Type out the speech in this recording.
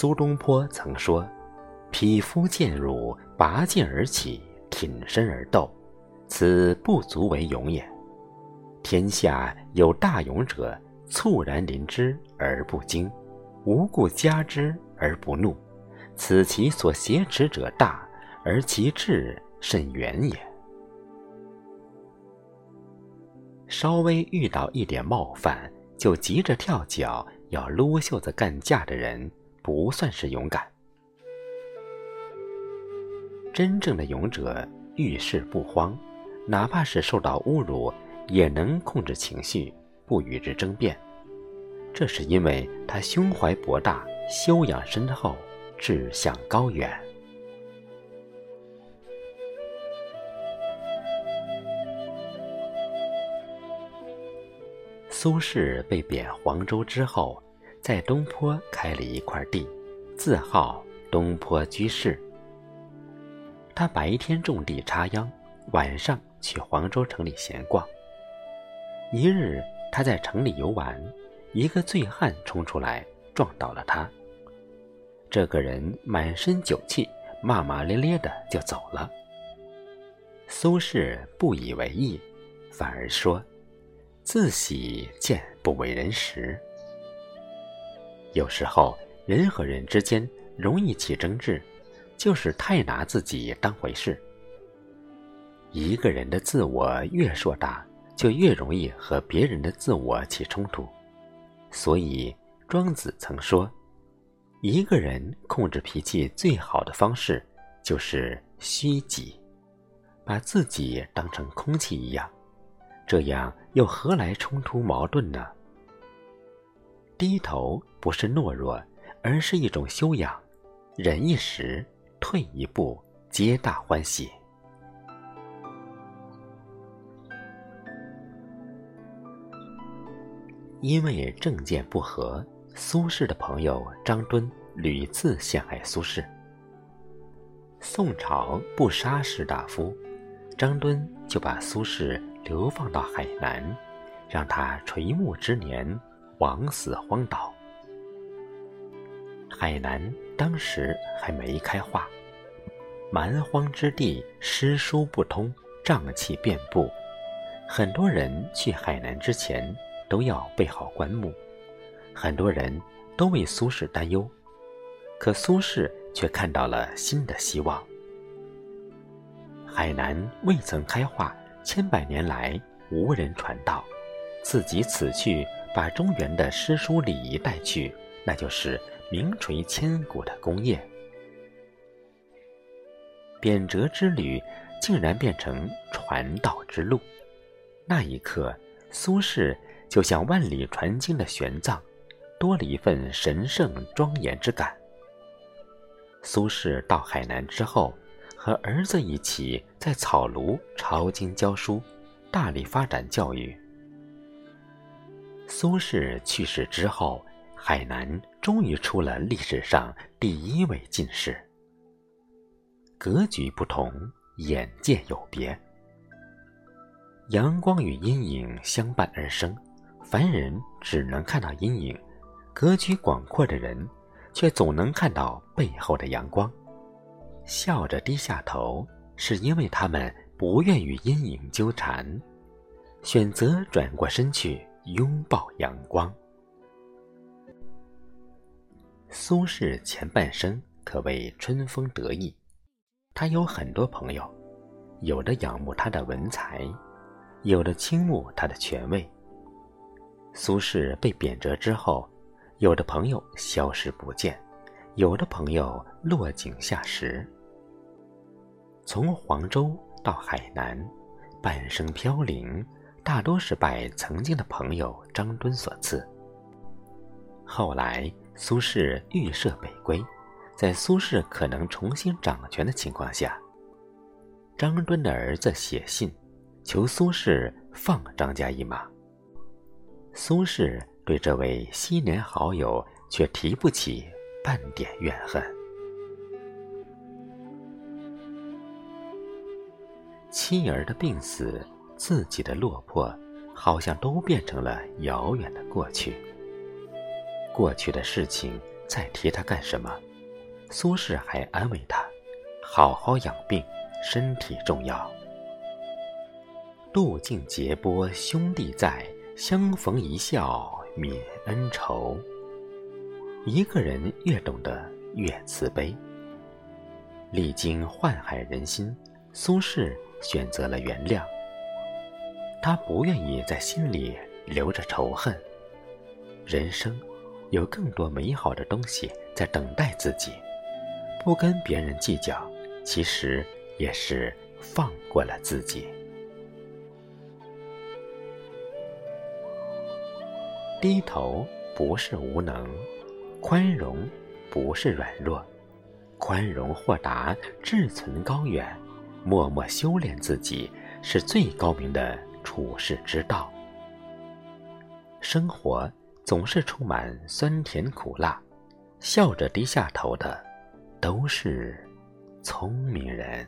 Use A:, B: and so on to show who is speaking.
A: 苏东坡曾说：“匹夫见辱，拔剑而起，挺身而斗，此不足为勇也。天下有大勇者，猝然临之而不惊，无故加之而不怒，此其所挟持者大，而其志甚远也。”稍微遇到一点冒犯，就急着跳脚要撸袖子干架的人，不算是勇敢。真正的勇者遇事不慌，哪怕是受到侮辱，也能控制情绪，不与之争辩。这是因为他胸怀博大，修养深厚，志向高远。苏轼被贬黄州之后，在东坡开了一块地，自号东坡居士。他白天种地插秧，晚上去黄州城里闲逛。一日，他在城里游玩，一个醉汉冲出来撞倒了他。这个人满身酒气，骂骂咧咧的就走了。苏轼不以为意，反而说。自喜见不为人识。有时候人和人之间容易起争执，就是太拿自己当回事。一个人的自我越硕大，就越容易和别人的自我起冲突。所以庄子曾说：“一个人控制脾气最好的方式，就是虚己，把自己当成空气一样。”这样又何来冲突矛盾呢？低头不是懦弱，而是一种修养。忍一时，退一步，皆大欢喜。因为政见不合，苏轼的朋友张敦屡次陷害苏轼。宋朝不杀士大夫，张敦就把苏轼。流放到海南，让他垂暮之年枉死荒岛。海南当时还没开化，蛮荒之地，诗书不通，瘴气遍布。很多人去海南之前都要备好棺木，很多人都为苏轼担忧，可苏轼却看到了新的希望。海南未曾开化。千百年来无人传道，自己此去把中原的诗书礼仪带去，那就是名垂千古的功业。贬谪之旅竟然变成传道之路，那一刻，苏轼就像万里传经的玄奘，多了一份神圣庄严之感。苏轼到海南之后。和儿子一起在草庐抄经教书，大力发展教育。苏轼去世之后，海南终于出了历史上第一位进士。格局不同，眼界有别。阳光与阴影相伴而生，凡人只能看到阴影，格局广阔的人却总能看到背后的阳光。笑着低下头，是因为他们不愿与阴影纠缠，选择转过身去拥抱阳光。苏轼前半生可谓春风得意，他有很多朋友，有的仰慕他的文才，有的倾慕他的权位。苏轼被贬谪之后，有的朋友消失不见，有的朋友落井下石。从黄州到海南，半生飘零，大多是拜曾经的朋友张敦所赐。后来苏轼预设北归，在苏轼可能重新掌权的情况下，张敦的儿子写信，求苏轼放张家一马。苏轼对这位昔年好友却提不起半点怨恨。妻儿的病死，自己的落魄，好像都变成了遥远的过去。过去的事情再提他干什么？苏轼还安慰他：“好好养病，身体重要。”路尽劫波兄弟在，相逢一笑泯恩仇。一个人越懂得越慈悲。历经宦海人心，苏轼选择了原谅。他不愿意在心里留着仇恨。人生有更多美好的东西在等待自己，不跟别人计较，其实也是放过了自己。低头不是无能。宽容不是软弱，宽容豁达，志存高远，默默修炼自己，是最高明的处世之道。生活总是充满酸甜苦辣，笑着低下头的，都是聪明人。